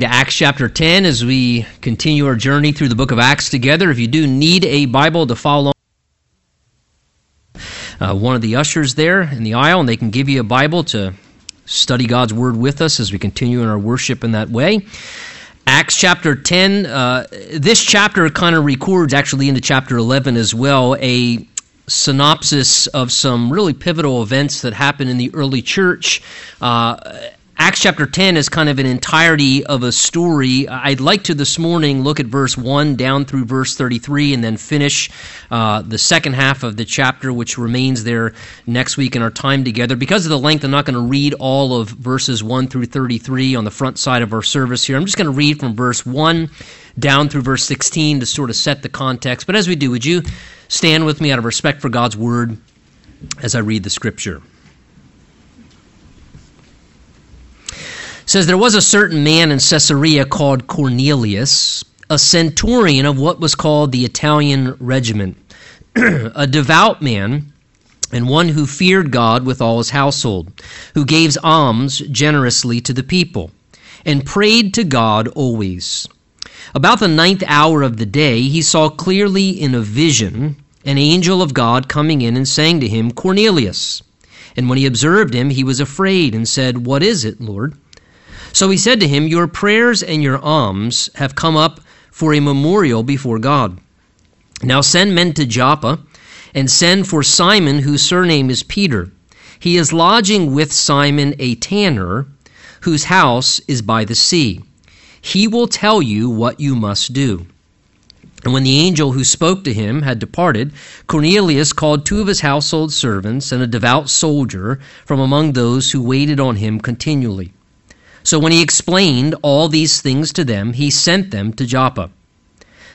to Acts chapter 10 as we continue our journey through the book of Acts together. If you do need a Bible to follow uh, one of the ushers there in the aisle, and they can give you a Bible to study God's Word with us as we continue in our worship in that way. Acts chapter 10, uh, this chapter kind of records, actually into chapter 11 as well, a synopsis of some really pivotal events that happened in the early church. Uh, Acts chapter 10 is kind of an entirety of a story. I'd like to this morning look at verse 1 down through verse 33 and then finish uh, the second half of the chapter, which remains there next week in our time together. Because of the length, I'm not going to read all of verses 1 through 33 on the front side of our service here. I'm just going to read from verse 1 down through verse 16 to sort of set the context. But as we do, would you stand with me out of respect for God's word as I read the scripture? Says there was a certain man in Caesarea called Cornelius, a centurion of what was called the Italian regiment, a devout man and one who feared God with all his household, who gave alms generously to the people, and prayed to God always. About the ninth hour of the day, he saw clearly in a vision an angel of God coming in and saying to him, Cornelius. And when he observed him, he was afraid and said, What is it, Lord? So he said to him, Your prayers and your alms have come up for a memorial before God. Now send men to Joppa, and send for Simon, whose surname is Peter. He is lodging with Simon a tanner, whose house is by the sea. He will tell you what you must do. And when the angel who spoke to him had departed, Cornelius called two of his household servants and a devout soldier from among those who waited on him continually. So when he explained all these things to them, he sent them to Joppa.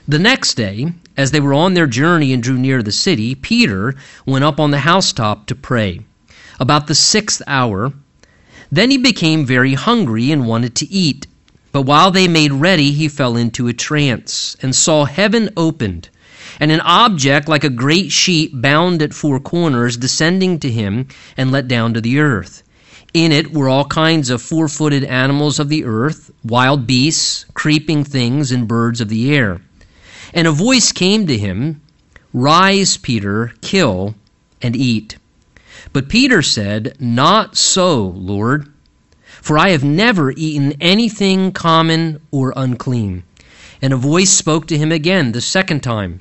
The next day, as they were on their journey and drew near the city, Peter went up on the housetop to pray. About the sixth hour, then he became very hungry and wanted to eat. But while they made ready, he fell into a trance and saw heaven opened, and an object like a great sheet bound at four corners descending to him and let down to the earth. In it were all kinds of four footed animals of the earth, wild beasts, creeping things, and birds of the air. And a voice came to him Rise, Peter, kill and eat. But Peter said, Not so, Lord, for I have never eaten anything common or unclean. And a voice spoke to him again the second time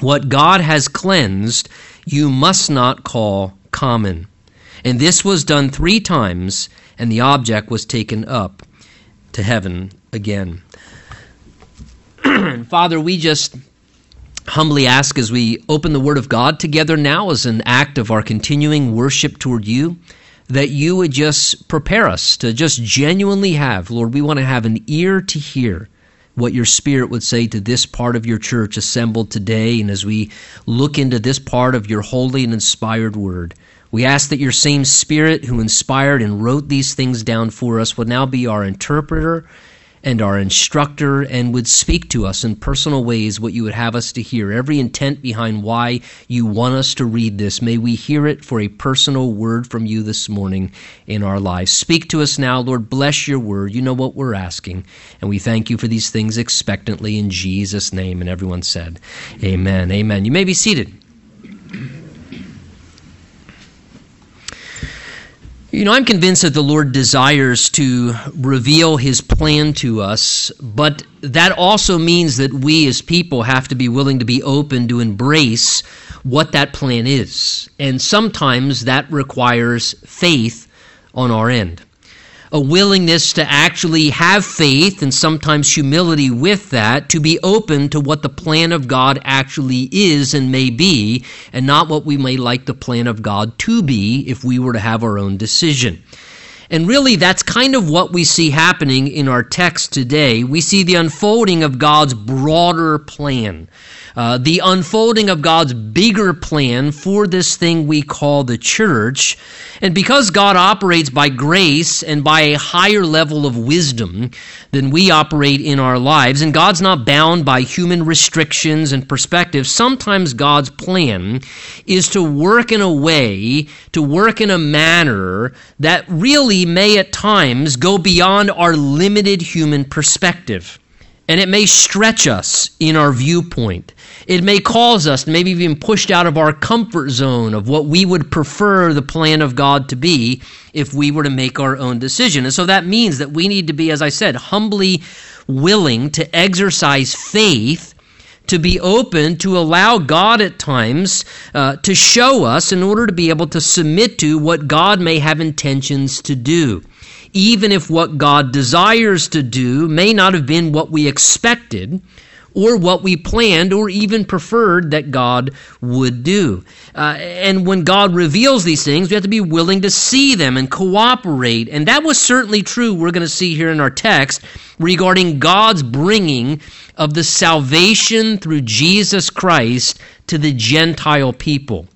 What God has cleansed, you must not call common. And this was done three times, and the object was taken up to heaven again. Father, we just humbly ask as we open the Word of God together now as an act of our continuing worship toward you, that you would just prepare us to just genuinely have, Lord, we want to have an ear to hear what your Spirit would say to this part of your church assembled today, and as we look into this part of your holy and inspired Word. We ask that your same Spirit who inspired and wrote these things down for us would now be our interpreter and our instructor and would speak to us in personal ways what you would have us to hear. Every intent behind why you want us to read this, may we hear it for a personal word from you this morning in our lives. Speak to us now, Lord. Bless your word. You know what we're asking. And we thank you for these things expectantly in Jesus' name. And everyone said, Amen. Amen. You may be seated. You know, I'm convinced that the Lord desires to reveal his plan to us, but that also means that we as people have to be willing to be open to embrace what that plan is. And sometimes that requires faith on our end a willingness to actually have faith and sometimes humility with that, to be open to what the plan of God actually is and may be, and not what we may like the plan of God to be if we were to have our own decision. And really, that's kind of what we see happening in our text today. We see the unfolding of God's broader plan uh, the unfolding of God's bigger plan for this thing we call the church. And because God operates by grace and by a higher level of wisdom than we operate in our lives, and God's not bound by human restrictions and perspectives, sometimes God's plan is to work in a way, to work in a manner that really may at times go beyond our limited human perspective. And it may stretch us in our viewpoint. It may cause us maybe even pushed out of our comfort zone of what we would prefer the plan of God to be if we were to make our own decision. And so that means that we need to be, as I said, humbly willing to exercise faith to be open to allow God at times uh, to show us in order to be able to submit to what God may have intentions to do even if what God desires to do may not have been what we expected or what we planned or even preferred that God would do. Uh, and when God reveals these things, we have to be willing to see them and cooperate. And that was certainly true, we're going to see here in our text, regarding God's bringing of the salvation through Jesus Christ to the Gentile people.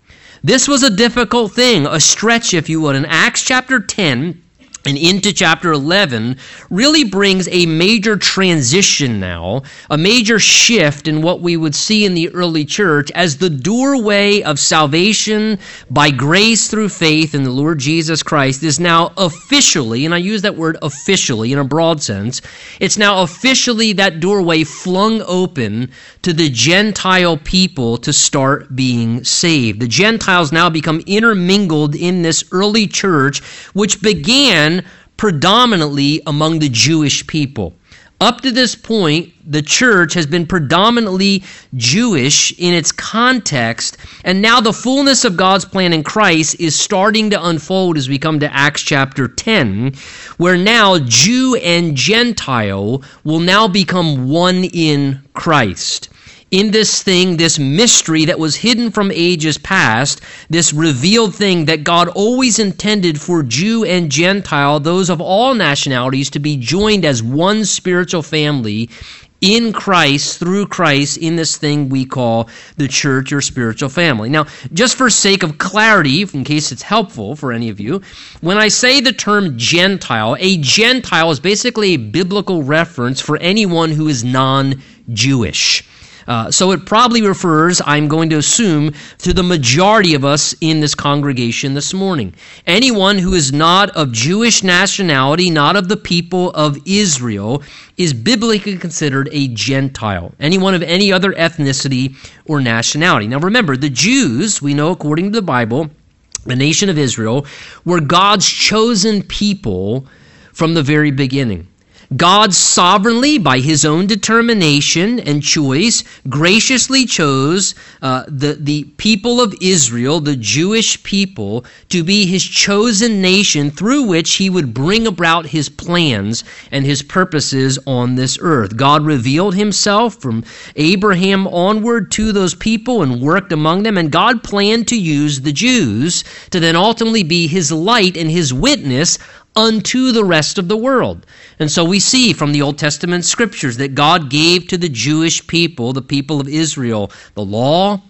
This was a difficult thing, a stretch, if you would. In Acts chapter 10, and into chapter 11 really brings a major transition now, a major shift in what we would see in the early church as the doorway of salvation by grace through faith in the Lord Jesus Christ is now officially, and I use that word officially in a broad sense, it's now officially that doorway flung open to the Gentile people to start being saved. The Gentiles now become intermingled in this early church, which began predominantly among the Jewish people. Up to this point, the church has been predominantly Jewish in its context, and now the fullness of God's plan in Christ is starting to unfold as we come to Acts chapter 10, where now Jew and Gentile will now become one in Christ in this thing, this mystery that was hidden from ages past, this revealed thing that God always intended for Jew and Gentile, those of all nationalities, to be joined as one spiritual family in Christ, through Christ, in this thing we call the church or spiritual family. Now, just for sake of clarity, in case it's helpful for any of you, when I say the term Gentile, a Gentile is basically a biblical reference for anyone who is non Jewish. Uh, so it probably refers, I'm going to assume, to the majority of us in this congregation this morning. Anyone who is not of Jewish nationality, not of the people of Israel, is biblically considered a Gentile. Anyone of any other ethnicity or nationality. Now remember, the Jews, we know according to the Bible, the nation of Israel, were God's chosen people from the very beginning. God sovereignly, by his own determination and choice, graciously chose uh, the, the people of Israel, the Jewish people, to be his chosen nation through which he would bring about his plans and his purposes on this earth. God revealed himself from Abraham onward to those people and worked among them, and God planned to use the Jews to then ultimately be his light and his witness unto the rest of the world. And so we see from the Old Testament scriptures that God gave to the Jewish people, the people of Israel, the law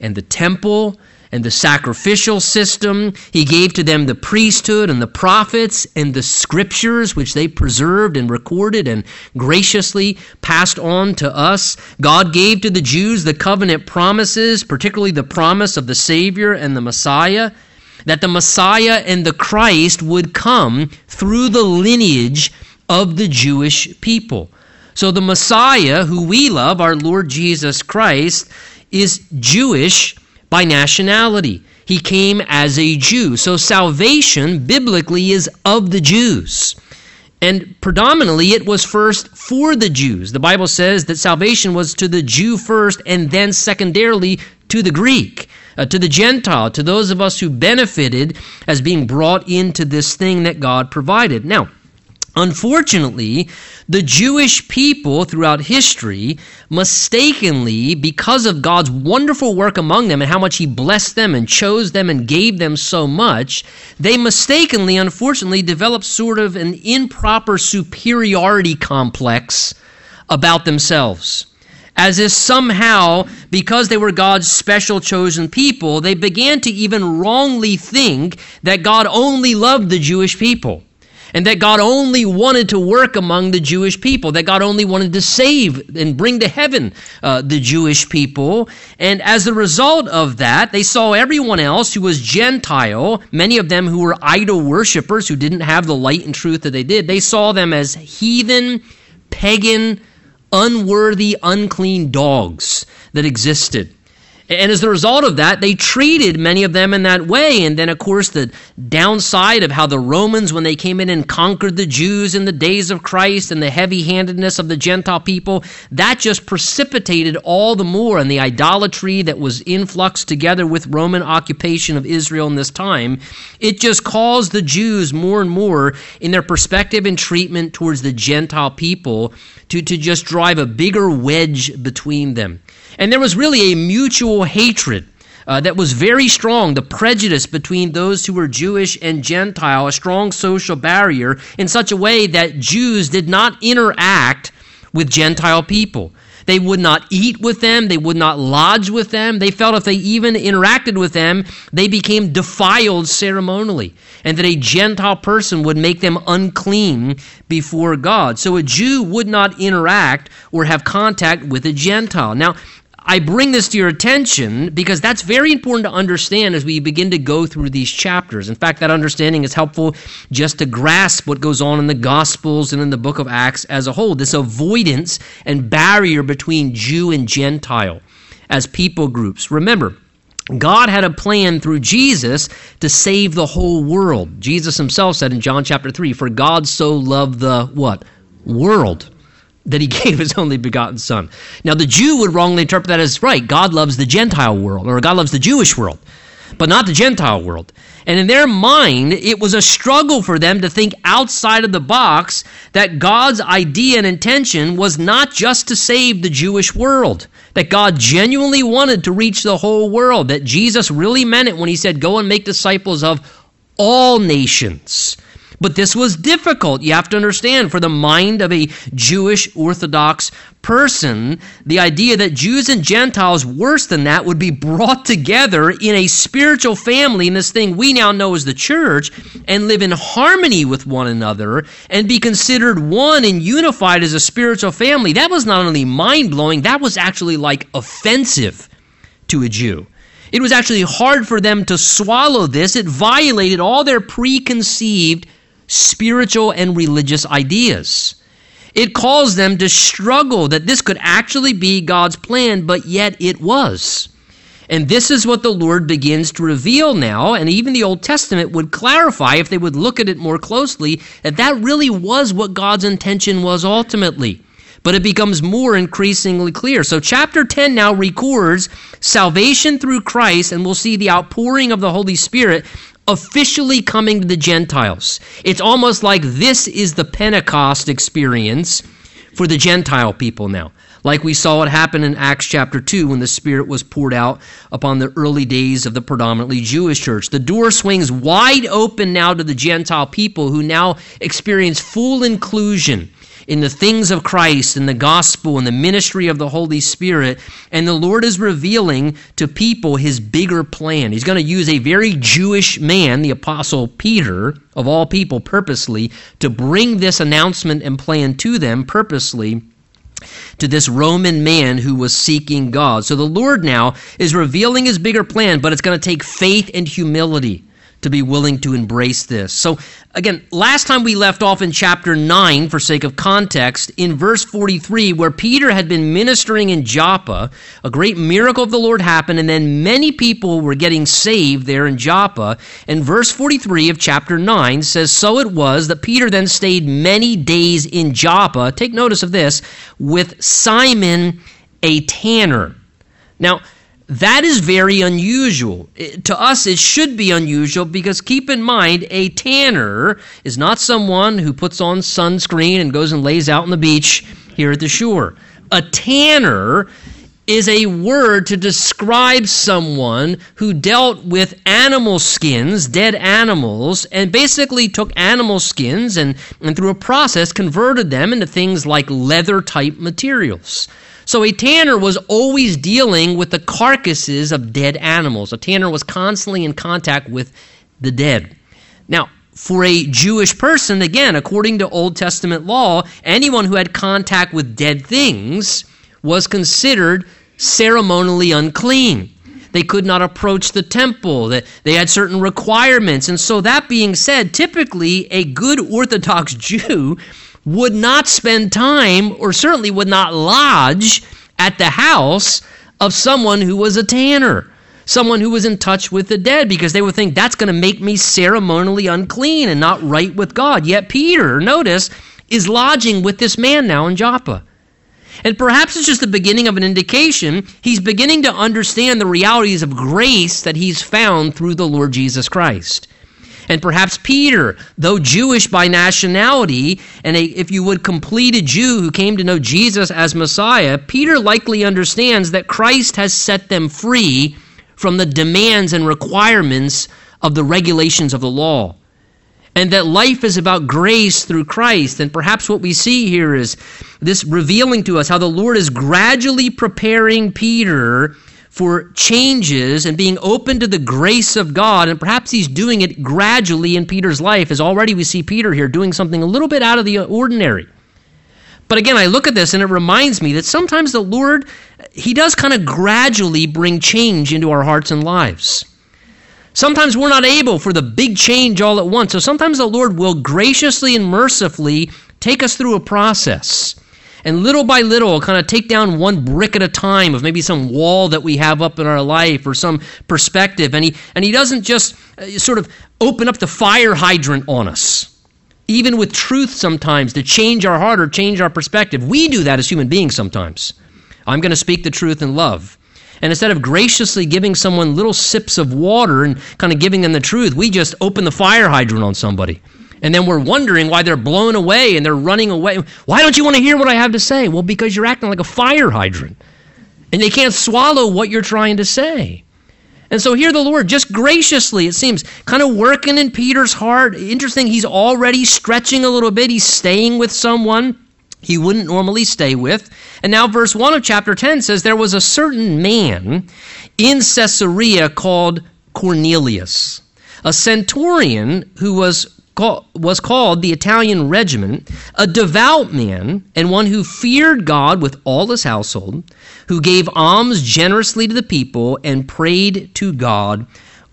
and the temple and the sacrificial system. He gave to them the priesthood and the prophets and the scriptures, which they preserved and recorded and graciously passed on to us. God gave to the Jews the covenant promises, particularly the promise of the Savior and the Messiah that the Messiah and the Christ would come through the lineage of the Jewish people. So the Messiah, who we love, our Lord Jesus Christ, is Jewish by nationality. He came as a Jew. So salvation, biblically, is of the Jews. And predominantly, it was first for the Jews. The Bible says that salvation was to the Jew first and then secondarily to the Greek uh, to the Gentile, to those of us who benefited as being brought into this thing that God provided. Now, Unfortunately, the Jewish people throughout history mistakenly, because of God's wonderful work among them and how much He blessed them and chose them and gave them so much, they mistakenly, unfortunately, developed sort of an improper superiority complex about themselves as if somehow, because they were God's special chosen people, they began to even wrongly think that God only loved the Jewish people. and that God only wanted to work among the Jewish people, that God only wanted to save and bring to heaven uh, the Jewish people. And as a result of that, they saw everyone else who was Gentile, many of them who were idol worshippers, who didn't have the light and truth that they did, they saw them as heathen, pagan, unworthy, unclean dogs that existed. And as a result of that, they treated many of them in that way. And then, of course, the downside of how the Romans, when they came in and conquered the Jews in the days of Christ and the heavy handedness of the Gentile people, that just precipitated all the more. And the idolatry that was influxed together with Roman occupation of Israel in this time, it just caused the Jews more and more in their perspective and treatment towards the Gentile people to, to just drive a bigger wedge between them. And there was really a mutual hatred uh, that was very strong, the prejudice between those who were Jewish and Gentile, a strong social barrier in such a way that Jews did not interact with Gentile people. They would not eat with them. They would not lodge with them. They felt if they even interacted with them, they became defiled ceremonially, and that a Gentile person would make them unclean before God. So a Jew would not interact or have contact with a Gentile. Now, I bring this to your attention because that's very important to understand as we begin to go through these chapters. In fact, that understanding is helpful just to grasp what goes on in the Gospels and in the book of Acts as a whole. This avoidance and barrier between Jew and Gentile as people groups. Remember, God had a plan through Jesus to save the whole world. Jesus himself said in John chapter 3, For God so loved the what? World that he gave his only begotten son. Now, the Jew would wrongly interpret that as right, God loves the Gentile world, or God loves the Jewish world, but not the Gentile world. And in their mind, it was a struggle for them to think outside of the box that God's idea and intention was not just to save the Jewish world, that God genuinely wanted to reach the whole world, that Jesus really meant it when he said, Go and make disciples of all nations. But this was difficult. You have to understand, for the mind of a Jewish Orthodox person, the idea that Jews and Gentiles, worse than that, would be brought together in a spiritual family in this thing we now know as the church and live in harmony with one another and be considered one and unified as a spiritual family, that was not only mind blowing, that was actually like offensive to a Jew. It was actually hard for them to swallow this. It violated all their preconceived spiritual and religious ideas. It caused them to struggle that this could actually be God's plan, but yet it was. And this is what the Lord begins to reveal now, and even the Old Testament would clarify, if they would look at it more closely, that that really was what God's intention was ultimately. But it becomes more increasingly clear. So, chapter 10 now records salvation through Christ, and we'll see the outpouring of the Holy Spirit officially coming to the Gentiles. It's almost like this is the Pentecost experience for the Gentile people now. Like we saw it happen in Acts chapter 2 when the Spirit was poured out upon the early days of the predominantly Jewish church. The door swings wide open now to the Gentile people who now experience full inclusion in the things of Christ in the gospel in the ministry of the Holy Spirit. And the Lord is revealing to people his bigger plan. He's going to use a very Jewish man, the Apostle Peter, of all people, purposely, to bring this announcement and plan to them purposely to this Roman man who was seeking God. So the Lord now is revealing his bigger plan, but it's going to take faith and humility to be willing to embrace this. So, again, last time we left off in chapter 9, for sake of context, in verse 43, where Peter had been ministering in Joppa, a great miracle of the Lord happened, and then many people were getting saved there in Joppa. And verse 43 of chapter 9 says, So it was that Peter then stayed many days in Joppa. Take notice of this, with Simon a tanner. Now, that is very unusual. To us, it should be unusual because keep in mind, a tanner is not someone who puts on sunscreen and goes and lays out on the beach here at the shore. A tanner is a word to describe someone who dealt with animal skins, dead animals, and basically took animal skins and, and through a process converted them into things like leather type materials. So a tanner was always dealing with the carcasses of dead animals. A tanner was constantly in contact with the dead. Now, for a Jewish person, again, according to Old Testament law, anyone who had contact with dead things was considered ceremonially unclean. They could not approach the temple. They had certain requirements. And so, that being said, typically a good Orthodox Jew would not spend time, or certainly would not lodge, at the house of someone who was a tanner someone who was in touch with the dead because they would think that's going to make me ceremonially unclean and not right with God. Yet Peter, notice, is lodging with this man now in Joppa. And perhaps it's just the beginning of an indication he's beginning to understand the realities of grace that he's found through the Lord Jesus Christ. And perhaps Peter, though Jewish by nationality, and a, if you would, complete a Jew who came to know Jesus as Messiah, Peter likely understands that Christ has set them free from the demands and requirements of the regulations of the law. And that life is about grace through Christ. And perhaps what we see here is this revealing to us how the Lord is gradually preparing Peter for changes and being open to the grace of God. And perhaps he's doing it gradually in Peter's life, as already we see Peter here doing something a little bit out of the ordinary. But again, I look at this and it reminds me that sometimes the Lord, He does kind of gradually bring change into our hearts and lives. Sometimes we're not able for the big change all at once. So sometimes the Lord will graciously and mercifully take us through a process. And little by little, kind of take down one brick at a time of maybe some wall that we have up in our life or some perspective. And He, and he doesn't just uh, sort of open up the fire hydrant on us even with truth sometimes, to change our heart or change our perspective. We do that as human beings sometimes. I'm going to speak the truth in love. And instead of graciously giving someone little sips of water and kind of giving them the truth, we just open the fire hydrant on somebody. And then we're wondering why they're blown away and they're running away. Why don't you want to hear what I have to say? Well, because you're acting like a fire hydrant. And they can't swallow what you're trying to say. And so here the Lord just graciously, it seems, kind of working in Peter's heart. Interesting, he's already stretching a little bit. He's staying with someone he wouldn't normally stay with. And now, verse 1 of chapter 10 says there was a certain man in Caesarea called Cornelius, a centurion who was was called the Italian regiment, a devout man and one who feared God with all his household, who gave alms generously to the people and prayed to God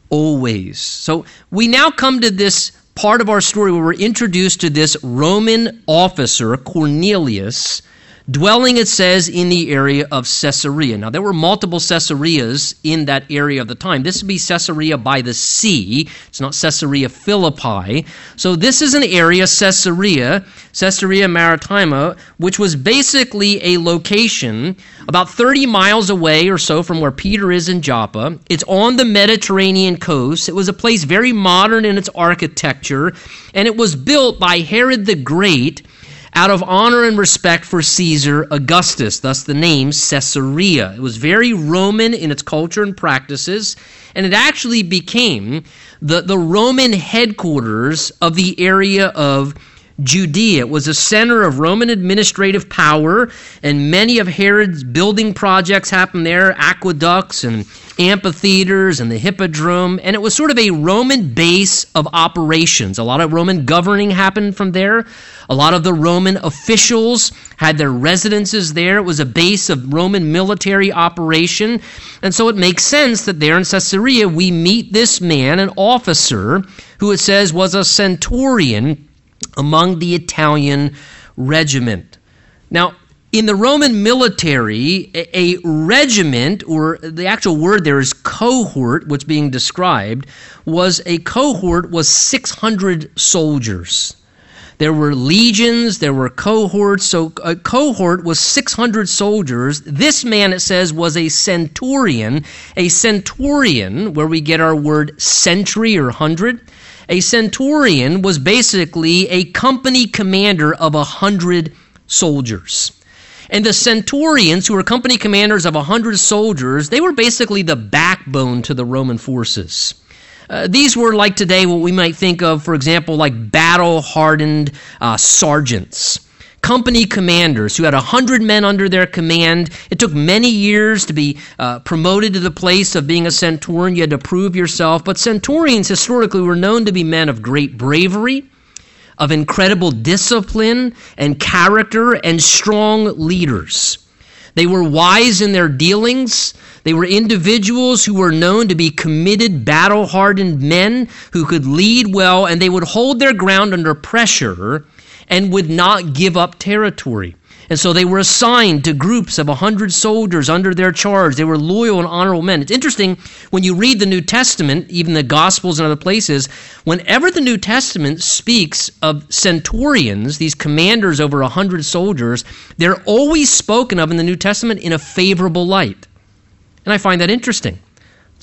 always. So we now come to this part of our story where we're introduced to this Roman officer, Cornelius dwelling, it says, in the area of Caesarea. Now, there were multiple Caesareas in that area of the time. This would be Caesarea by the sea. It's not Caesarea Philippi. So, this is an area, Caesarea, Caesarea Maritima, which was basically a location about 30 miles away or so from where Peter is in Joppa. It's on the Mediterranean coast. It was a place very modern in its architecture, and it was built by Herod the Great out of honor and respect for Caesar Augustus, thus the name Caesarea. It was very Roman in its culture and practices, and it actually became the, the Roman headquarters of the area of Judea. It was a center of Roman administrative power, and many of Herod's building projects happened there aqueducts and amphitheaters and the hippodrome. And it was sort of a Roman base of operations. A lot of Roman governing happened from there. A lot of the Roman officials had their residences there. It was a base of Roman military operation. And so it makes sense that there in Caesarea we meet this man, an officer, who it says was a centurion among the Italian regiment. Now, in the Roman military, a, regiment, or the actual word there is cohort, what's being described, was a cohort was 600 soldiers. There were legions, there were cohorts. So a cohort was 600 soldiers. This man, it says, was a centurion. A centurion, where we get our word century or hundred, a centurion was basically a company commander of a hundred soldiers. And the centurions, who were company commanders of a hundred soldiers, they were basically the backbone to the Roman forces. Uh, these were like today what we might think of, for example, like battle hardened uh, sergeants company commanders who had a hundred men under their command. It took many years to be uh, promoted to the place of being a centurion. You had to prove yourself. But centurions historically were known to be men of great bravery, of incredible discipline and character, and strong leaders. They were wise in their dealings. They were individuals who were known to be committed, battle hardened men who could lead well, and they would hold their ground under pressure and would not give up territory. And so they were assigned to groups of 100 soldiers under their charge. They were loyal and honorable men. It's interesting when you read the New Testament, even the Gospels and other places, whenever the New Testament speaks of centurions, these commanders over 100 soldiers, they're always spoken of in the New Testament in a favorable light. And I find that interesting.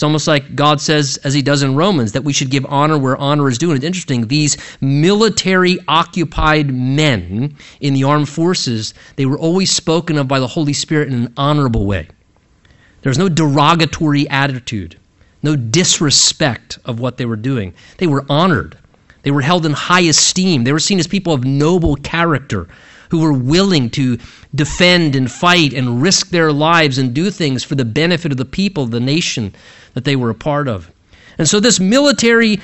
It's almost like God says, as he does in Romans, that we should give honor where honor is due. And it's interesting, these military occupied men in the armed forces, they were always spoken of by the Holy Spirit in an honorable way. There was no derogatory attitude, no disrespect of what they were doing. They were honored, they were held in high esteem, they were seen as people of noble character who were willing to defend and fight and risk their lives and do things for the benefit of the people, the nation that they were a part of. And so, this military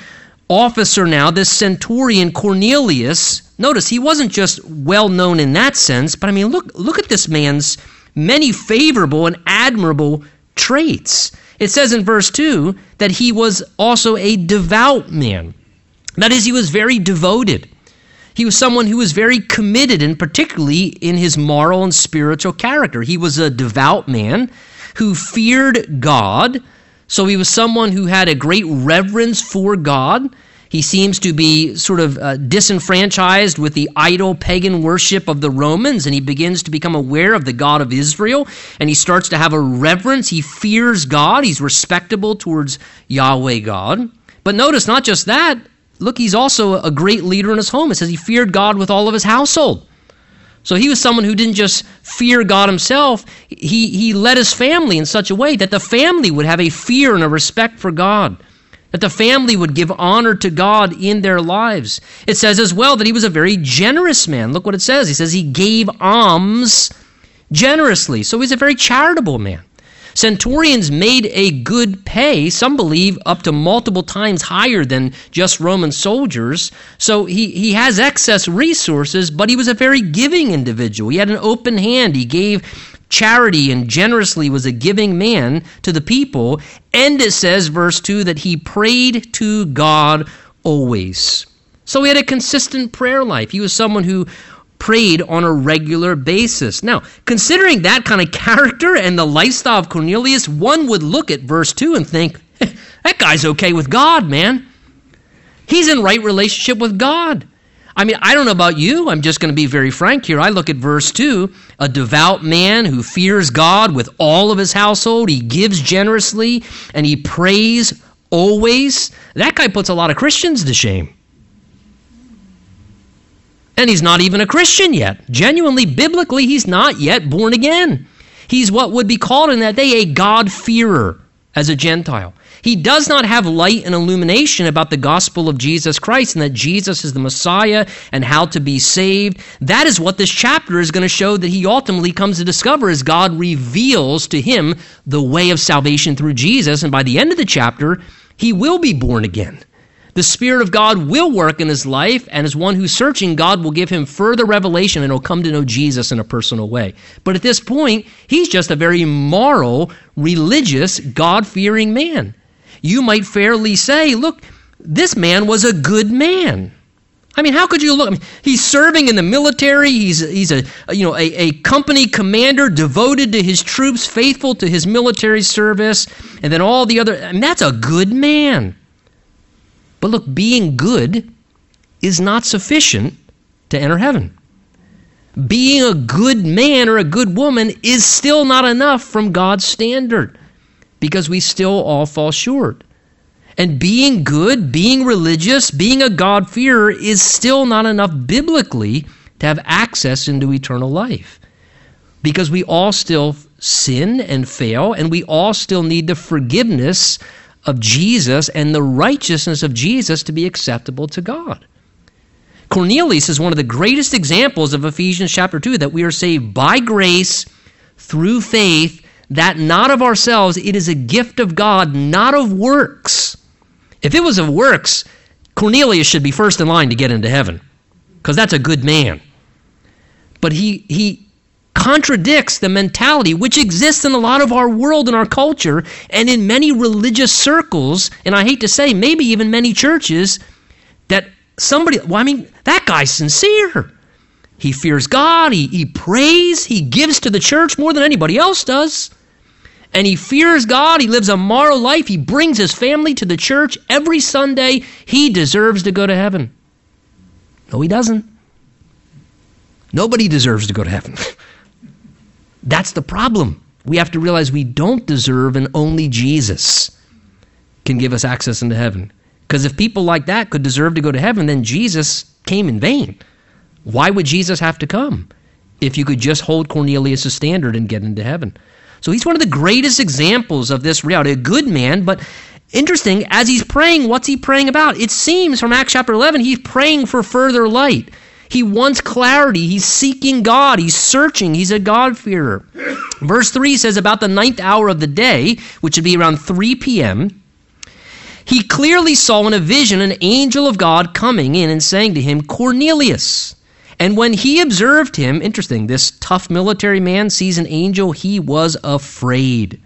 officer now, this centurion Cornelius, notice he wasn't just well known in that sense, but I mean, look, look at this man's many favorable and admirable traits. It says in verse 2 that he was also a devout man. That is, he was very devoted. He was someone who was very committed, and particularly in his moral and spiritual character. He was a devout man who feared God. So he was someone who had a great reverence for God. He seems to be sort of uh, disenfranchised with the idol pagan worship of the Romans, and he begins to become aware of the God of Israel, and he starts to have a reverence. He fears God, he's respectable towards Yahweh God. But notice, not just that, look, he's also a great leader in his home. It says he feared God with all of his household. So he was someone who didn't just fear God himself, he, he led his family in such a way that the family would have a fear and a respect for God, that the family would give honor to God in their lives. It says as well that he was a very generous man. Look what it says. He says he gave alms generously. So he's a very charitable man. Centurions made a good pay, some believe up to multiple times higher than just Roman soldiers. So he, he has excess resources, but he was a very giving individual. He had an open hand. He gave charity and generously was a giving man to the people. And it says, verse 2, that he prayed to God always. So he had a consistent prayer life. He was someone who prayed on a regular basis. Now, considering that kind of character and the lifestyle of Cornelius, one would look at verse 2 and think, that guy's okay with God, man. He's in right relationship with God. I mean, I don't know about you. I'm just going to be very frank here. I look at verse 2 a devout man who fears God with all of his household. He gives generously and he prays always. That guy puts a lot of Christians to shame. And he's not even a Christian yet. Genuinely, biblically, he's not yet born again. He's what would be called in that day a God-fearer as a Gentile. He does not have light and illumination about the gospel of Jesus Christ and that Jesus is the Messiah and how to be saved. That is what this chapter is going to show that he ultimately comes to discover as God reveals to him the way of salvation through Jesus. And by the end of the chapter, he will be born again. The Spirit of God will work in his life, and as one who's searching, God will give him further revelation and he'll come to know Jesus in a personal way. But at this point, he's just a very moral, religious, God fearing man. You might fairly say, look, this man was a good man. I mean, how could you look? I mean, he's serving in the military. He's, he's a, you know, a, a company commander devoted to his troops, faithful to his military service, and then all the other. I mean, that's a good man. But look, being good is not sufficient to enter heaven. Being a good man or a good woman is still not enough from God's standard because we still all fall short. And being good, being religious, being a God-fearer is still not enough biblically to have access into eternal life. Because we all still sin and fail, and we all still need the forgiveness of Jesus and the righteousness of Jesus to be acceptable to God. Cornelius is one of the greatest examples of Ephesians chapter 2 that we are saved by grace through faith, that not of ourselves, it is a gift of God, not of works. If it was of works, Cornelius should be first in line to get into heaven because that's a good man. But he, he contradicts the mentality which exists in a lot of our world and our culture and in many religious circles, and I hate to say, maybe even many churches, that somebody, well, I mean, that guy's sincere. He fears God, he, he prays, he gives to the church more than anybody else does. And he fears God, he lives a moral life, he brings his family to the church every Sunday. He deserves to go to heaven. No, he doesn't. Nobody deserves to go to heaven. That's the problem. We have to realize we don't deserve, and only Jesus can give us access into heaven. Because if people like that could deserve to go to heaven, then Jesus came in vain. Why would Jesus have to come if you could just hold Cornelius' standard and get into heaven? So he's one of the greatest examples of this reality. A good man, but interesting, as he's praying, what's he praying about? It seems from Acts chapter 11, he's praying for further light. He wants clarity. He's seeking God. He's searching. He's a God-fearer. Verse 3 says, About the ninth hour of the day, which would be around 3 p.m., he clearly saw in a vision an angel of God coming in and saying to him, Cornelius. And when he observed him, interesting, this tough military man sees an angel, he was afraid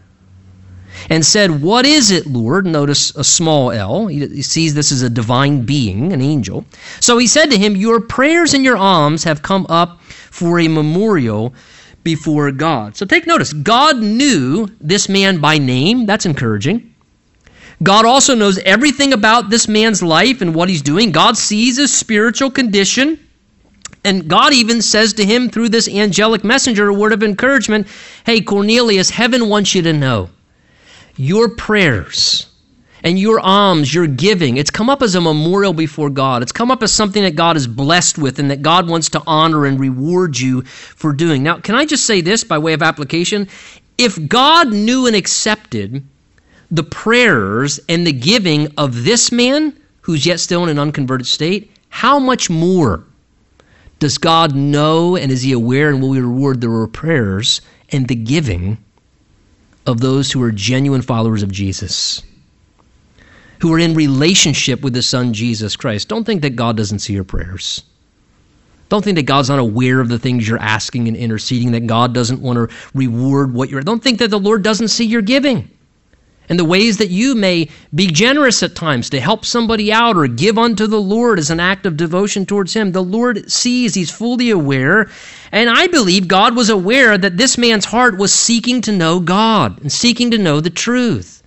and said, What is it, Lord? Notice a small l. He sees this as a divine being, an angel. So he said to him, Your prayers and your alms have come up for a memorial before God. So take notice, God knew this man by name. That's encouraging. God also knows everything about this man's life and what he's doing. God sees his spiritual condition. And God even says to him through this angelic messenger a word of encouragement Hey, Cornelius, heaven wants you to know your prayers and your alms, your giving, it's come up as a memorial before God. It's come up as something that God is blessed with and that God wants to honor and reward you for doing. Now, can I just say this by way of application? If God knew and accepted the prayers and the giving of this man who's yet still in an unconverted state, how much more does God know and is he aware and will he reward the prayers and the giving of those who are genuine followers of Jesus, who are in relationship with the Son Jesus Christ. Don't think that God doesn't see your prayers. Don't think that God's not aware of the things you're asking and interceding, that God doesn't want to reward what you're. Don't think that the Lord doesn't see your giving and the ways that you may be generous at times to help somebody out or give unto the Lord as an act of devotion towards Him. The Lord sees, He's fully aware. And I believe God was aware that this man's heart was seeking to know God and seeking to know the truth.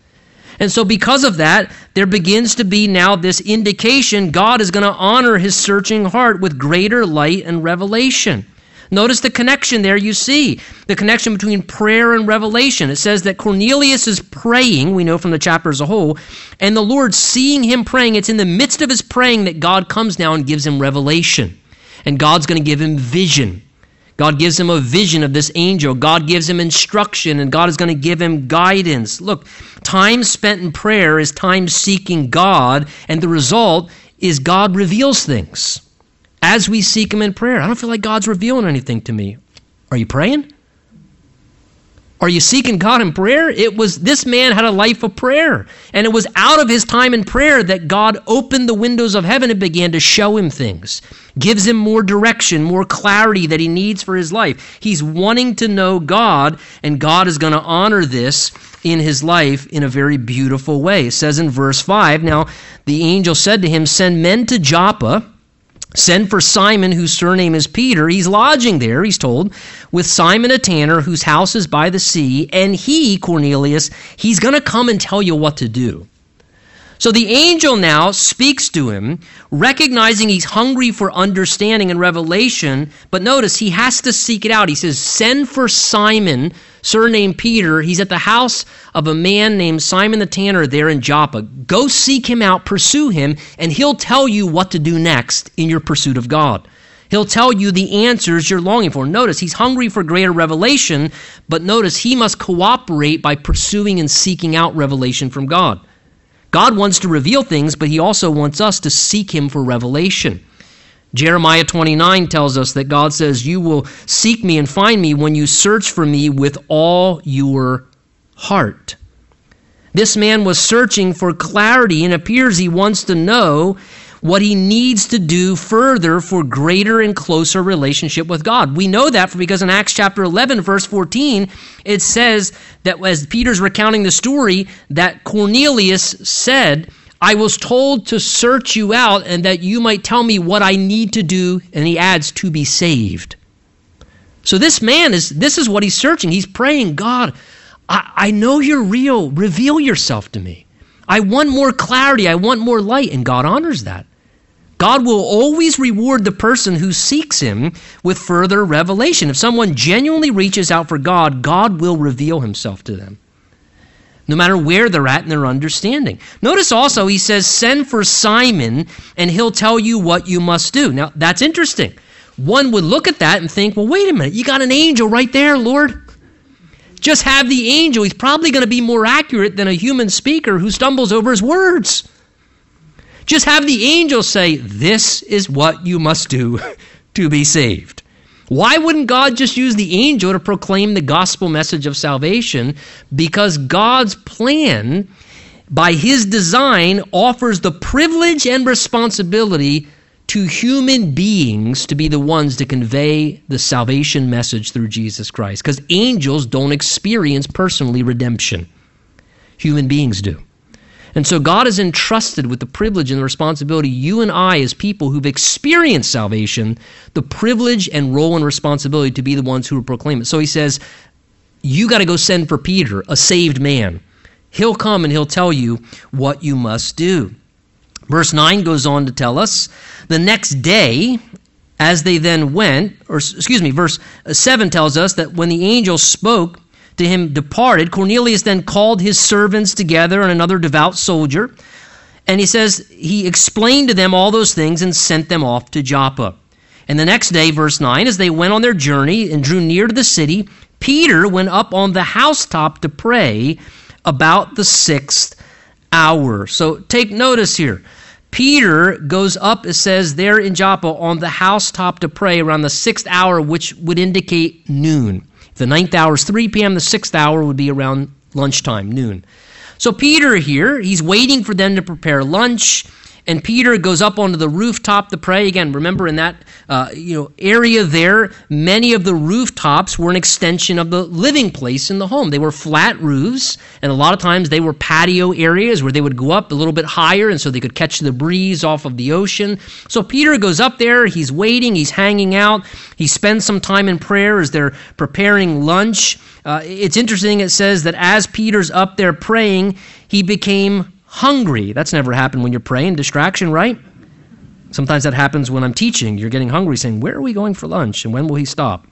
And so, because of that, there begins to be now this indication God is going to honor his searching heart with greater light and revelation. Notice the connection there you see the connection between prayer and revelation. It says that Cornelius is praying, we know from the chapter as a whole, and the Lord seeing him praying, it's in the midst of his praying that God comes now and gives him revelation. And God's going to give him vision. God gives him a vision of this angel. God gives him instruction, and God is going to give him guidance. Look, time spent in prayer is time seeking God, and the result is God reveals things as we seek Him in prayer. I don't feel like God's revealing anything to me. Are you praying? Are you seeking God in prayer? It was this man had a life of prayer. And it was out of his time in prayer that God opened the windows of heaven and began to show him things. Gives him more direction, more clarity that he needs for his life. He's wanting to know God, and God is going to honor this in his life in a very beautiful way. It says in verse 5 Now the angel said to him, Send men to Joppa Send for Simon, whose surname is Peter. He's lodging there, he's told, with Simon a tanner, whose house is by the sea. And he, Cornelius, he's going to come and tell you what to do. So the angel now speaks to him, recognizing he's hungry for understanding and revelation. But notice, he has to seek it out. He says, Send for Simon, surnamed Peter. He's at the house of a man named Simon the Tanner there in Joppa. Go seek him out, pursue him, and he'll tell you what to do next in your pursuit of God. He'll tell you the answers you're longing for. Notice, he's hungry for greater revelation, but notice he must cooperate by pursuing and seeking out revelation from God. God wants to reveal things, but he also wants us to seek him for revelation. Jeremiah 29 tells us that God says, You will seek me and find me when you search for me with all your heart. This man was searching for clarity and appears he wants to know what he needs to do further for greater and closer relationship with God. We know that because in Acts chapter 11 verse 14 it says that as Peter's recounting the story that Cornelius said, I was told to search you out and that you might tell me what I need to do and he adds to be saved. So this man is this is what he's searching. He's praying, God, I, I know you're real. Reveal yourself to me. I want more clarity. I want more light. And God honors that. God will always reward the person who seeks Him with further revelation. If someone genuinely reaches out for God, God will reveal Himself to them, no matter where they're at in their understanding. Notice also, He says, Send for Simon, and he'll tell you what you must do. Now, that's interesting. One would look at that and think, well, wait a minute, you got an angel right there, Lord. Just have the angel. He's probably going to be more accurate than a human speaker who stumbles over his words. Just have the angel say, This is what you must do to be saved. Why wouldn't God just use the angel to proclaim the gospel message of salvation? Because God's plan, by his design, offers the privilege and responsibility to human beings to be the ones to convey the salvation message through Jesus Christ. Because angels don't experience personally redemption, human beings do. And so God is entrusted with the privilege and the responsibility, you and I, as people who've experienced salvation, the privilege and role and responsibility to be the ones who proclaim it. So he says, You got to go send for Peter, a saved man. He'll come and he'll tell you what you must do. Verse 9 goes on to tell us the next day, as they then went, or excuse me, verse 7 tells us that when the angel spoke to him departed, Cornelius then called his servants together and another devout soldier. And he says he explained to them all those things and sent them off to Joppa. And the next day, verse 9, as they went on their journey and drew near to the city, Peter went up on the housetop to pray about the sixth hour. So take notice here. Peter goes up, it says there in Joppa, on the housetop to pray around the sixth hour, which would indicate noon. The ninth hour is 3 p.m., the sixth hour would be around lunchtime, noon. So Peter here, he's waiting for them to prepare lunch and Peter goes up onto the rooftop to pray. Again, remember in that uh, you know area there, many of the rooftops were an extension of the living place in the home. They were flat roofs, and a lot of times they were patio areas where they would go up a little bit higher, and so they could catch the breeze off of the ocean. So Peter goes up there. He's waiting. He's hanging out. He spends some time in prayer as they're preparing lunch. Uh, it's interesting. It says that as Peter's up there praying, he became hungry. That's never happened when you're praying. Distraction, right? Sometimes that happens when I'm teaching. You're getting hungry, saying, Where are we going for lunch? And when will he stop?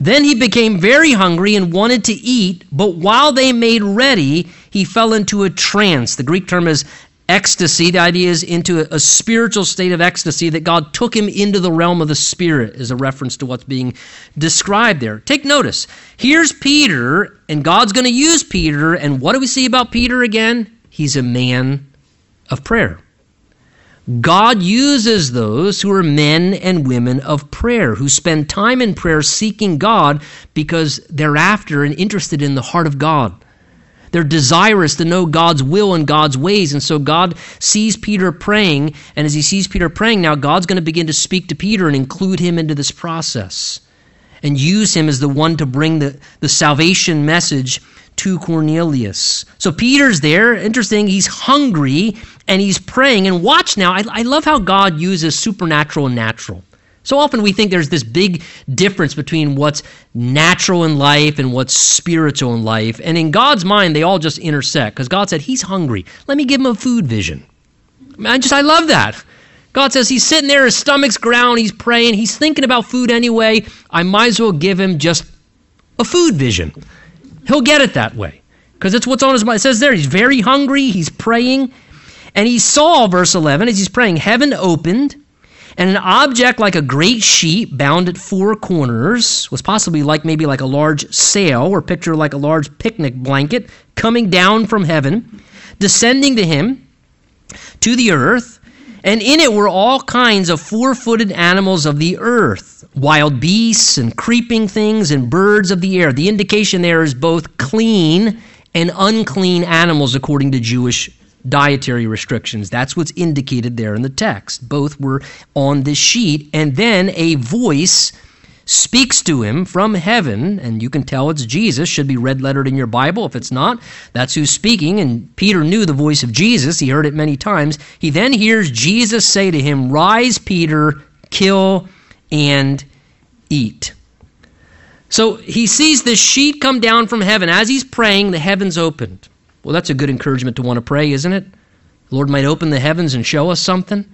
Then he became very hungry and wanted to eat, but while they made ready, he fell into a trance. The Greek term is ecstasy. The idea is into a, a, spiritual state of ecstasy that God took him into the realm of the spirit, is a reference to what's being described there. Take notice. Here's Peter, and God's going to use Peter. And what do we see about Peter again? He's a man of prayer. God uses those who are men and women of prayer, who spend time in prayer seeking God because they're after and interested in the heart of God. They're desirous to know God's will and God's ways. And so God sees Peter praying, and as he sees Peter praying, now God's going to begin to speak to Peter and include him into this process and use him as the one to bring the, the salvation message to Cornelius. So Peter's there. Interesting. He's hungry and he's praying. And watch now. I, I love how God uses supernatural and natural. So often we think there's this big difference between what's natural in life and what's spiritual in life. And in God's mind, they all just intersect because God said, He's hungry. Let me give him a food vision. I just, I love that. God says he's sitting there, his stomach's ground, he's praying, he's thinking about food anyway. I might as well give him just a food vision. He'll get it that way because it's what's on his mind. It says there, he's very hungry, he's praying, and he saw, verse 11, as he's praying, heaven opened, and an object like a great sheet bound at four corners was possibly like maybe like a large sail or picture like a large picnic blanket coming down from heaven, descending to him to the earth. And in it were all kinds of four footed animals of the earth, wild beasts and creeping things and birds of the air. The indication there is both clean and unclean animals according to Jewish dietary restrictions. That's what's indicated there in the text. Both were on this sheet. And then a voice speaks to him from heaven, and you can tell it's Jesus, should be red lettered in your Bible. If it's not, that's who's speaking. And Peter knew the voice of Jesus, he heard it many times. He then hears Jesus say to him, Rise, Peter, kill and eat. So he sees this sheet come down from heaven. As he's praying, the heavens opened. Well, that's a good encouragement to want to pray, isn't it? The Lord might open the heavens and show us something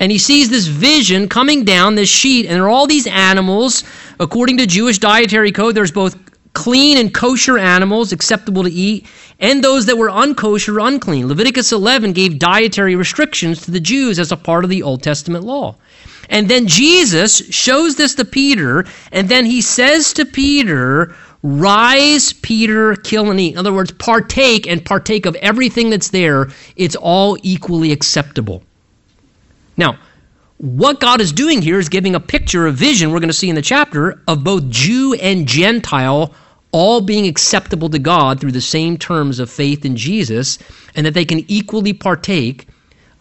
and he sees this vision coming down this sheet, and there are all these animals. According to Jewish dietary code, there's both clean and kosher animals acceptable to eat, and those that were unkosher, unclean. Leviticus 11 gave dietary restrictions to the Jews as a part of the Old Testament law. And then Jesus shows this to Peter, and then he says to Peter, Rise, Peter, kill and eat. In other words, partake and partake of everything that's there. It's all equally acceptable. Now, what God is doing here is giving a picture, a vision, we're going to see in the chapter, of both Jew and Gentile all being acceptable to God through the same terms of faith in Jesus, and that they can equally partake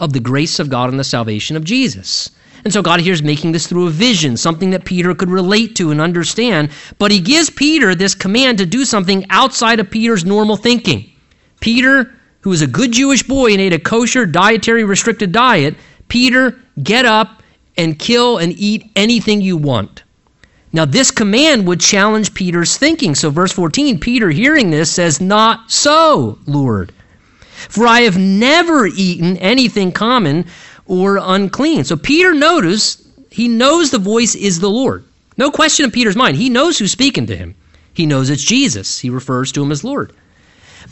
of the grace of God and the salvation of Jesus. And so God here is making this through a vision, something that Peter could relate to and understand. But he gives Peter this command to do something outside of Peter's normal thinking. Peter, who was a good Jewish boy and ate a kosher, dietary restricted diet, Peter, get up and kill and eat anything you want. Now, this command would challenge Peter's thinking. So, verse 14, Peter, hearing this, says, Not so, Lord. For I have never eaten anything common or unclean. So, Peter notice, he knows the voice is the Lord. No question in Peter's mind. He knows who's speaking to him. He knows it's Jesus. He refers to him as Lord.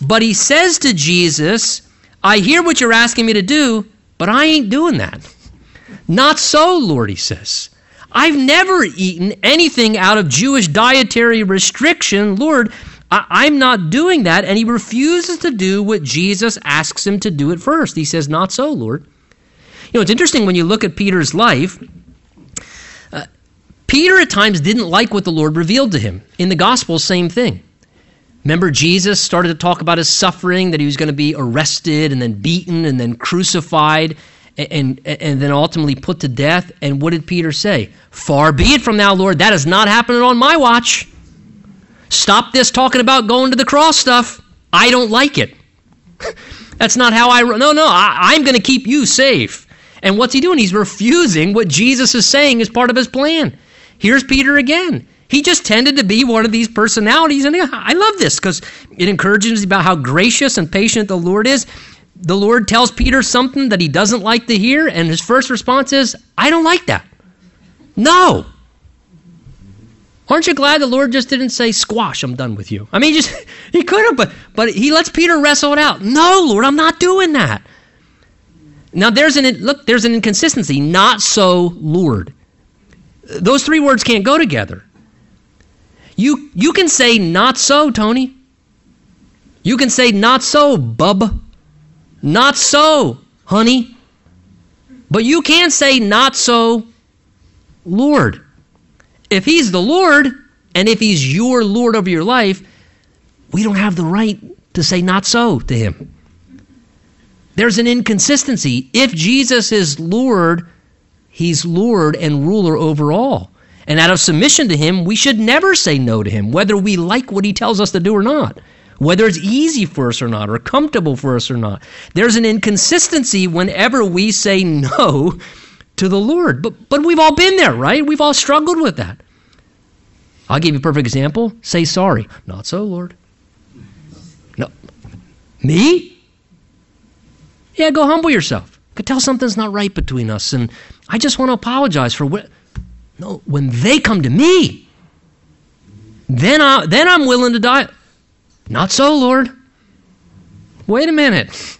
But he says to Jesus, I hear what you're asking me to do, but I ain't doing that. Not so, Lord, he says. I've never eaten anything out of Jewish dietary restriction. Lord, I- am not doing that. And he refuses to do what Jesus asks him to do at first. He says, Not so, Lord. You know, it's interesting when you look at Peter's life. Uh, Peter at times didn't like what the Lord revealed to him. In the Gospel, same thing. Remember, Jesus started to talk about his suffering, that he was going to be arrested and then beaten and then crucified and, and, and then ultimately put to death. And what did Peter say? Far be it from thou, Lord, that is not happening on my watch. Stop this talking about going to the cross stuff. I don't like it. That's not how I. No, no, I, I'm going to keep you safe. And what's he doing? He's refusing what Jesus is saying is part of his plan. Here's Peter again. He just tended to be one of these personalities, and I love this because it encourages about how gracious and patient the Lord is. The Lord tells Peter something that he doesn't like to hear, and his first response is, I don't like that. No. Aren't you glad the Lord just didn't say, squash, I'm done with you? I mean, just he could have, but but he lets Peter wrestle it out. No, Lord, I'm not doing that. Now there's an look, there's an inconsistency. Not so, Lord. Those three words can't go together. You, you can say, not so, Tony. You can say, not so, bub. Not so, honey. But you can't say, not so, Lord. If He's the Lord, and if He's your Lord over your life, we don't have the right to say, not so, to Him. There's an inconsistency. If Jesus is Lord, He's Lord and ruler over all. And out of submission to Him, we should never say no to Him, whether we like what He tells us to do or not, whether it's easy for us or not, or comfortable for us or not. There's an inconsistency whenever we say no to the Lord. But, but we've all been there, right? We've all struggled with that. I'll give you a perfect example. Say sorry. Not so, Lord. No. Me? Yeah, go humble yourself. Could tell something's not right between us. And I just want to apologize for what no, when they come to me, then, I, then I'm willing to die. Not so, Lord. Wait a minute.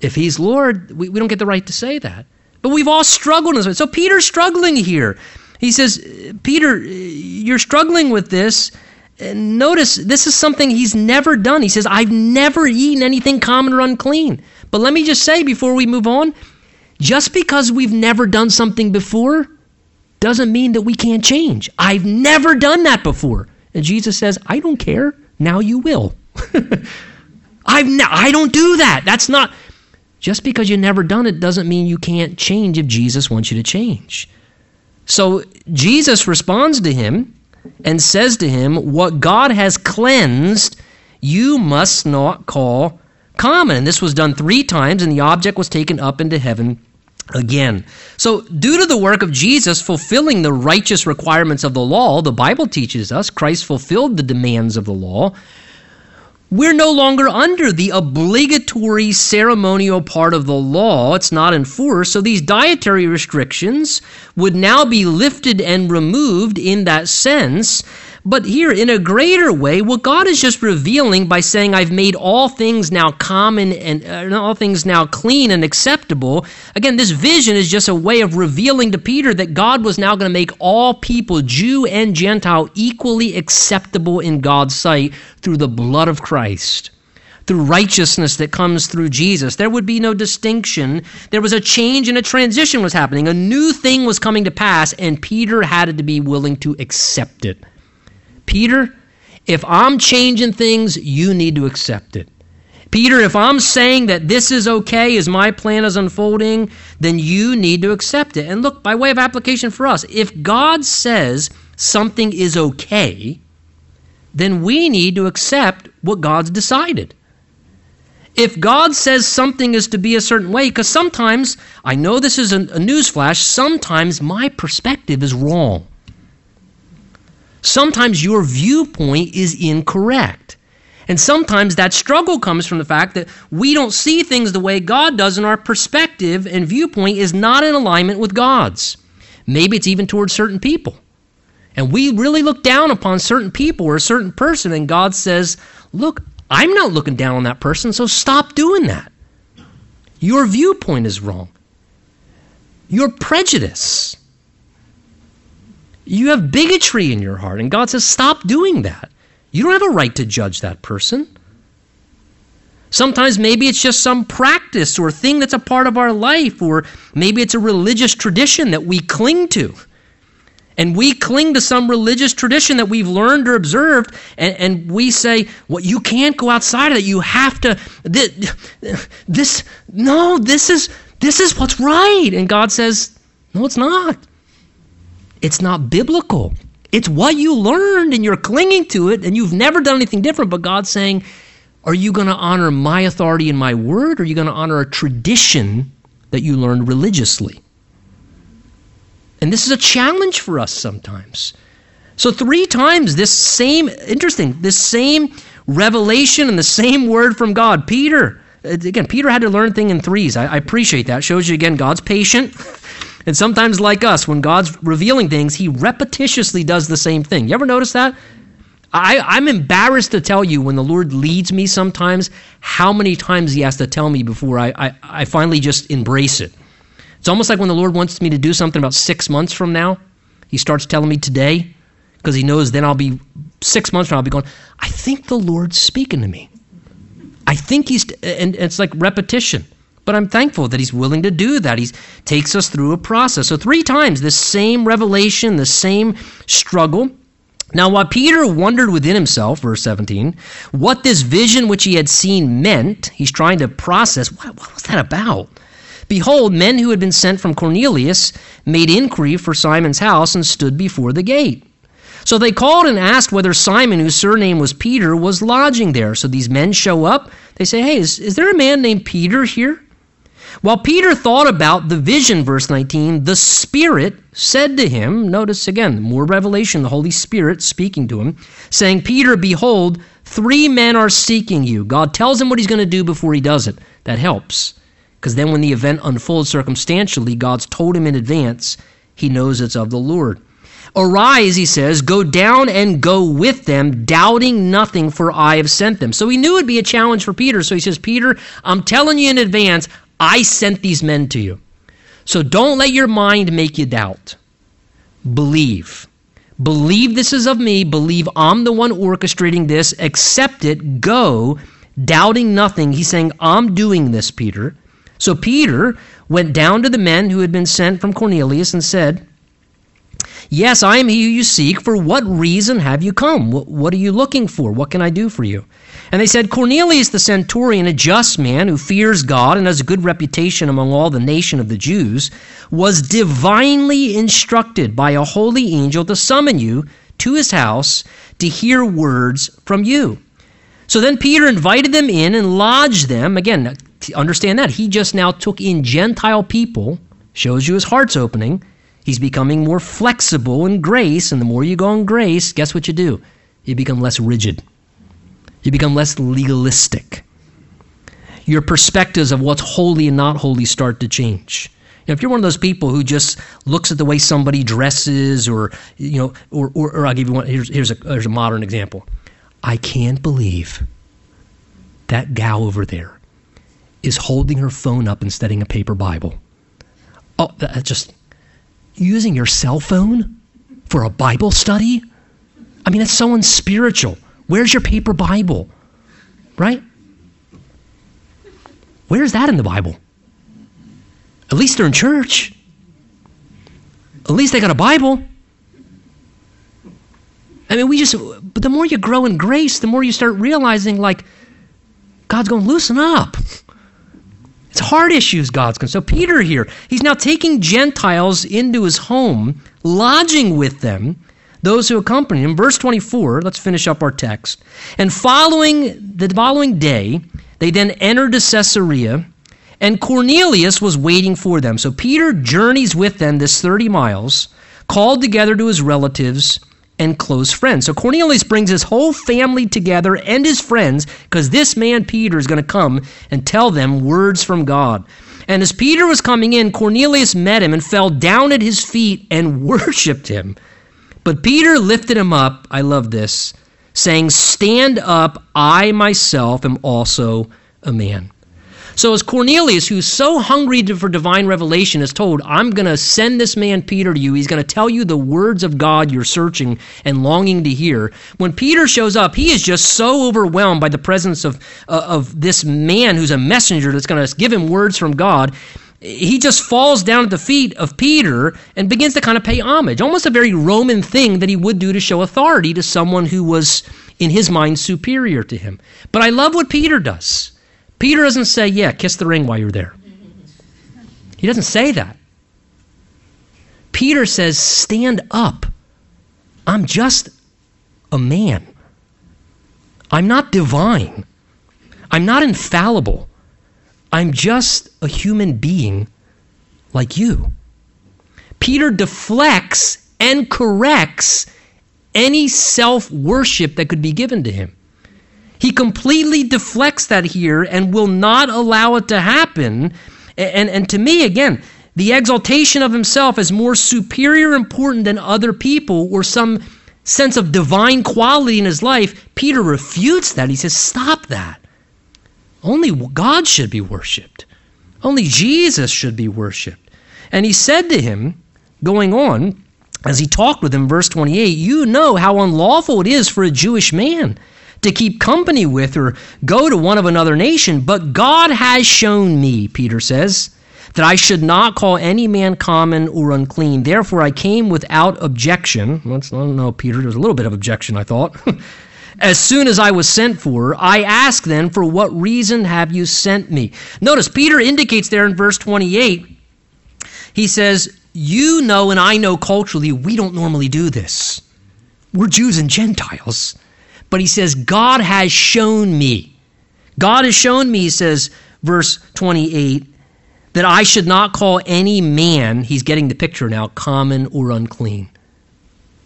If he's Lord, we, we don't get the right to say that. But we've all struggled. In this. So Peter's struggling here. He says, Peter, you're struggling with this. And notice, this is something he's never done. He says, I've never eaten anything common or unclean. But let me just say before we move on, Just because we've never done something before doesn't mean that we can't change. I've never done that before. And Jesus says, I don't care. Now you will. I've ne- I don't do that. That's not just because you've never done it doesn't mean you can't change if Jesus wants you to change. So Jesus responds to him and says to him, What God has cleansed, you must not call common. And this was done three times, and the object was taken up into heaven again. So, due to the work of Jesus fulfilling the righteous requirements of the law, the Bible teaches us Christ fulfilled the demands of the law. We're no longer under the obligatory ceremonial part of the law. It's not enforced. So these dietary restrictions would now be lifted and removed in that sense. But here, in a greater way, what God is just revealing by saying, I've made all things now common and uh, all things now clean and acceptable. Again, this vision is just a way of revealing to Peter that God was now going to make all people, Jew and Gentile, equally acceptable in God's sight through the blood of Christ through righteousness that comes through Jesus. There would be no distinction. There was a change and a transition was happening. A new thing was coming to pass, and Peter had to be willing to accept it. Peter, if I'm changing things, you need to accept it. Peter, if I'm saying that this is okay as my plan is unfolding, then you need to accept it. And look, by way of application for us, if God says something is okay, then we need to accept what God's decided. If God says something is to be a certain way, because sometimes, I know this is a, newsflash, sometimes my perspective is wrong. Sometimes your viewpoint is incorrect. And sometimes that struggle comes from the fact that we don't see things the way God does, and our perspective and viewpoint is not in alignment with God's. Maybe it's even towards certain people. And we really look down upon certain people or a certain person, and God says, Look, I'm not looking down on that person, so stop doing that. Your viewpoint is wrong. Your prejudice you have bigotry in your heart. And God says, stop doing that. You don't have a right to judge that person. Sometimes maybe it's just some practice or thing that's a part of our life, or maybe it's a religious tradition that we cling to. And we cling to some religious tradition that we've learned or observed, and, and we say, well, you can't go outside of it. You have to, this, this, no, this is, this is what's right. And God says, no, it's not. It's not biblical. It's what you learned and you're clinging to it and you've never done anything different. But God's saying, Are you going to honor my authority and my word or are you going to honor a tradition that you learned religiously? And this is a challenge for us sometimes. So, three times this same, interesting, this same revelation and the same word from God. Peter, again, Peter had to learn thing in threes. I, I appreciate that. Shows you again, God's patient. And sometimes, like us, when God's revealing things, He repetitiously does the same thing. You ever notice that? I, I'm embarrassed to tell you when the Lord leads me sometimes how many times He has to tell me before I, I, I finally just embrace it. It's almost like when the Lord wants me to do something about six months from now, He starts telling me today because He knows then I'll be six months from now, I'll be going, I think the Lord's speaking to me. I think He's, and it's like repetition. But I'm thankful that he's willing to do that. He takes us through a process. So, three times, the same revelation, the same struggle. Now, while Peter wondered within himself, verse 17, what this vision which he had seen meant, he's trying to process what, what was that about? Behold, men who had been sent from Cornelius made inquiry for Simon's house and stood before the gate. So they called and asked whether Simon, whose surname was Peter, was lodging there. So these men show up. They say, Hey, is, is there a man named Peter here? While Peter thought about the vision, verse 19, the Spirit said to him, notice again, more revelation, the Holy Spirit speaking to him, saying, Peter, behold, three men are seeking you. God tells him what he's going to do before he does it. That helps. Because then when the event unfolds circumstantially, God's told him in advance, he knows it's of the Lord. Arise, he says, go down and go with them, doubting nothing, for I have sent them. So he knew it'd be a challenge for Peter. So he says, Peter, I'm telling you in advance, I sent these men to you. So don't let your mind make you doubt. Believe. Believe this is of me. Believe I'm the one orchestrating this. Accept it. Go, doubting nothing. He's saying, I'm doing this, Peter. So Peter went down to the men who had been sent from Cornelius and said, Yes, I am he you seek. For what reason have you come? What, are you looking for? What can I do for you? And they said, Cornelius the centurion, a just man who fears God and has a good reputation among all the nation of the Jews, was divinely instructed by a holy angel to summon you to his house to hear words from you. So then Peter invited them in and lodged them. Again, understand that. He just now took in Gentile people, shows you his heart's opening. He's becoming more flexible in grace, and the more you go in grace, guess what you do? You become less rigid. You become less legalistic. Your perspectives of what's holy and not holy start to change. Know, if you're one of those people who just looks at the way somebody dresses, or you know, or, or, or I'll give you one. Here's, here's a here's a modern example. I can't believe that gal over there is holding her phone up and studying a paper Bible. Oh, that's just using your cell phone for a Bible study? I mean, that's so unspiritual. Where's your paper Bible? Right? Where's that in the Bible? At least they're in church. At least they got a Bible. I mean, we just, but the more you grow in grace, the more you start realizing, like, God's going to loosen up. It's hard issues God's going. So Peter here, he's now taking Gentiles into his home, lodging with them, those who accompany him. Verse 24, let's finish up our text. And following the following day, they then entered to Caesarea, and Cornelius was waiting for them. So Peter journeys with them this 30 miles, called together to his relatives and close friends. So Cornelius brings his whole family together and his friends because this man Peter is going to come and tell them words from God. And as Peter was coming in, Cornelius met him and fell down at his feet and worshiped him. But Peter lifted him up, I love this, saying, Stand up, I myself am also a man. So, as Cornelius, who's so hungry for divine revelation, is told, I'm going to send this man Peter to you. He's going to tell you the words of God you're searching and longing to hear. When Peter shows up, he is just so overwhelmed by the presence of, uh, of this man who's a messenger that's going to give him words from God. He just falls down at the feet of Peter and begins to kind of pay homage, almost a very Roman thing that he would do to show authority to someone who was, in his mind, superior to him. But I love what Peter does. Peter doesn't say, Yeah, kiss the ring while you're there. He doesn't say that. Peter says, Stand up. I'm just a man. I'm not divine. I'm not infallible. I'm just a human being like you. Peter deflects and corrects any self worship that could be given to him. He completely deflects that here and will not allow it to happen. And, and to me, again, the exaltation of himself as more superior important than other people or some sense of divine quality in his life, Peter refutes that. He says, Stop that. Only God should be worshiped. Only Jesus should be worshiped. And he said to him, going on, as he talked with him, verse 28, You know how unlawful it is for a Jewish man to keep company with or go to one of another nation. But God has shown me, Peter says, that I should not call any man common or unclean. Therefore, I came without objection. Let's, I don't know, Peter. There's a little bit of objection, I thought. as soon as I was sent for, I asked then, For what reason have you sent me? Notice Peter indicates there in verse 28, he says, You know and I know culturally we don't normally do this. We're Jews and Gentiles. But he says, God has shown me. God has shown me, he says, verse 28, that I should not call any man, he's getting the picture now, common or unclean.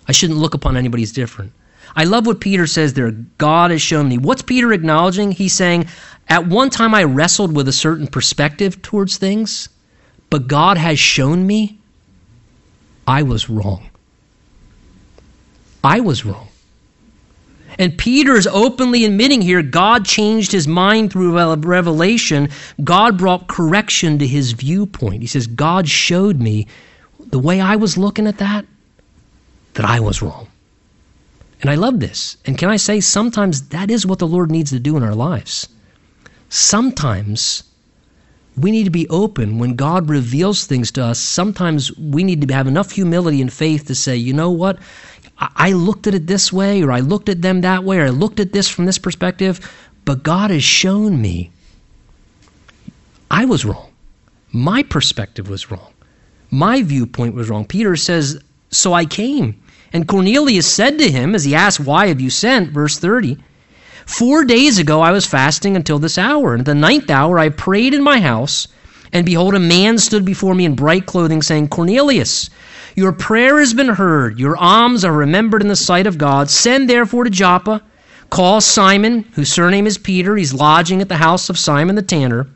I shouldn't look upon anybody as different. I love what Peter says there. God has shown me. What's Peter acknowledging? He's saying, at one time I wrestled with a certain perspective towards things, but God has shown me I was wrong. I was wrong. And Peter is openly admitting here God changed his mind through revelation. God brought correction to his viewpoint. He says, God showed me the way I was looking at that, that I was wrong. And I love this. And can I say, sometimes that is what the Lord needs to do in our lives. Sometimes we need to be open when God reveals things to us. Sometimes we need to have enough humility and faith to say, you know what? I looked at it this way, or I looked at them that way, or I looked at this from this perspective, but God has shown me I was wrong. My perspective was wrong. My viewpoint was wrong. Peter says, So I came. And Cornelius said to him, as he asked, Why have you sent? Verse 30. Four days ago I was fasting until this hour, and at the ninth hour I prayed in my house, and behold, a man stood before me in bright clothing, saying, Cornelius, your prayer has been heard, your alms are remembered in the sight of God. Send therefore to Joppa, call Simon, whose surname is Peter. He's lodging at the house of Simon the tanner.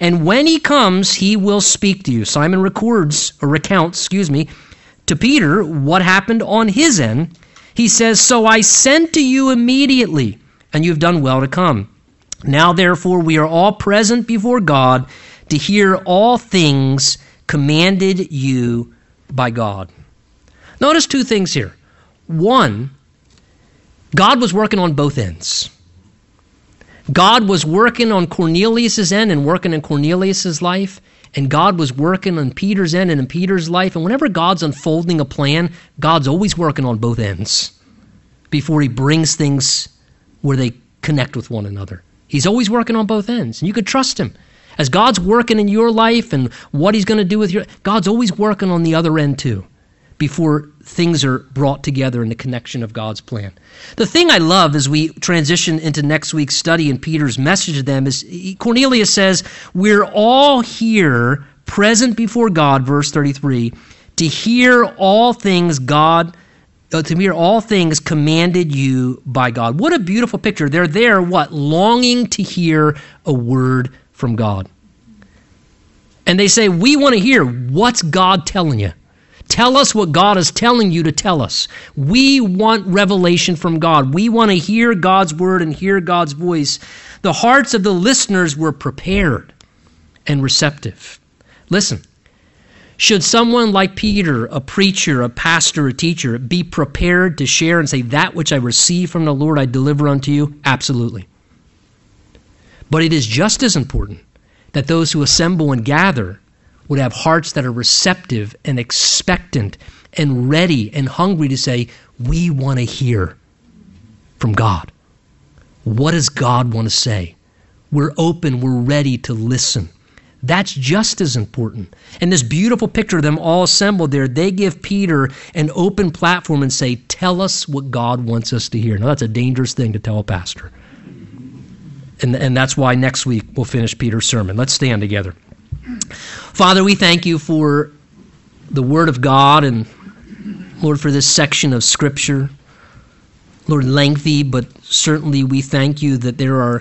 And when he comes, he will speak to you. Simon records, or recounts, excuse me, to Peter what happened on his end. He says, So I sent to you immediately and you have done well to come. Now, therefore, we are all present before God to hear all things commanded you by God. Notice two things here. One, God was working on both ends. God was working on Cornelius's end and working in Cornelius's life, and God was working on Peter's end and in Peter's life. And whenever God's unfolding a plan, God's always working on both ends before he brings things where they connect with one another. He's always working on both ends, and you could trust him. As God's working in your life and what he's going to do with your God's always working on the other end too before things are brought together in the connection of God's plan. The thing I love as we transition into next week's study in Peter's message to them is Cornelius says, We're all here present before God, verse 33, to hear all things God uh, to hear all things commanded you by God. What a beautiful picture. They're there, what? Longing to hear a word from God. And they say, We want to hear what's God telling you. Tell us what God is telling you to tell us. We want revelation from God. We want to hear God's word and hear God's voice. The hearts of the listeners were prepared and receptive. Listen, should someone like Peter, a preacher, a pastor, a teacher, be prepared to share and say, That which I receive from the Lord I deliver unto you? Absolutely. But it is just as important that those who assemble and gather would have hearts that are receptive and expectant and ready and hungry to say, We want to hear from God. What does God want to say? We're open, we're ready to listen. That's just as important. And this beautiful picture of them all assembled there, they give Peter an open platform and say, Tell us what God wants us to hear. Now, that's a dangerous thing to tell a pastor. And, and that's why next week we'll finish Peter's sermon. Let's stand together. Father, we thank you for the Word of God and, Lord, for this section of Scripture. Lord, lengthy, but certainly we thank you that there are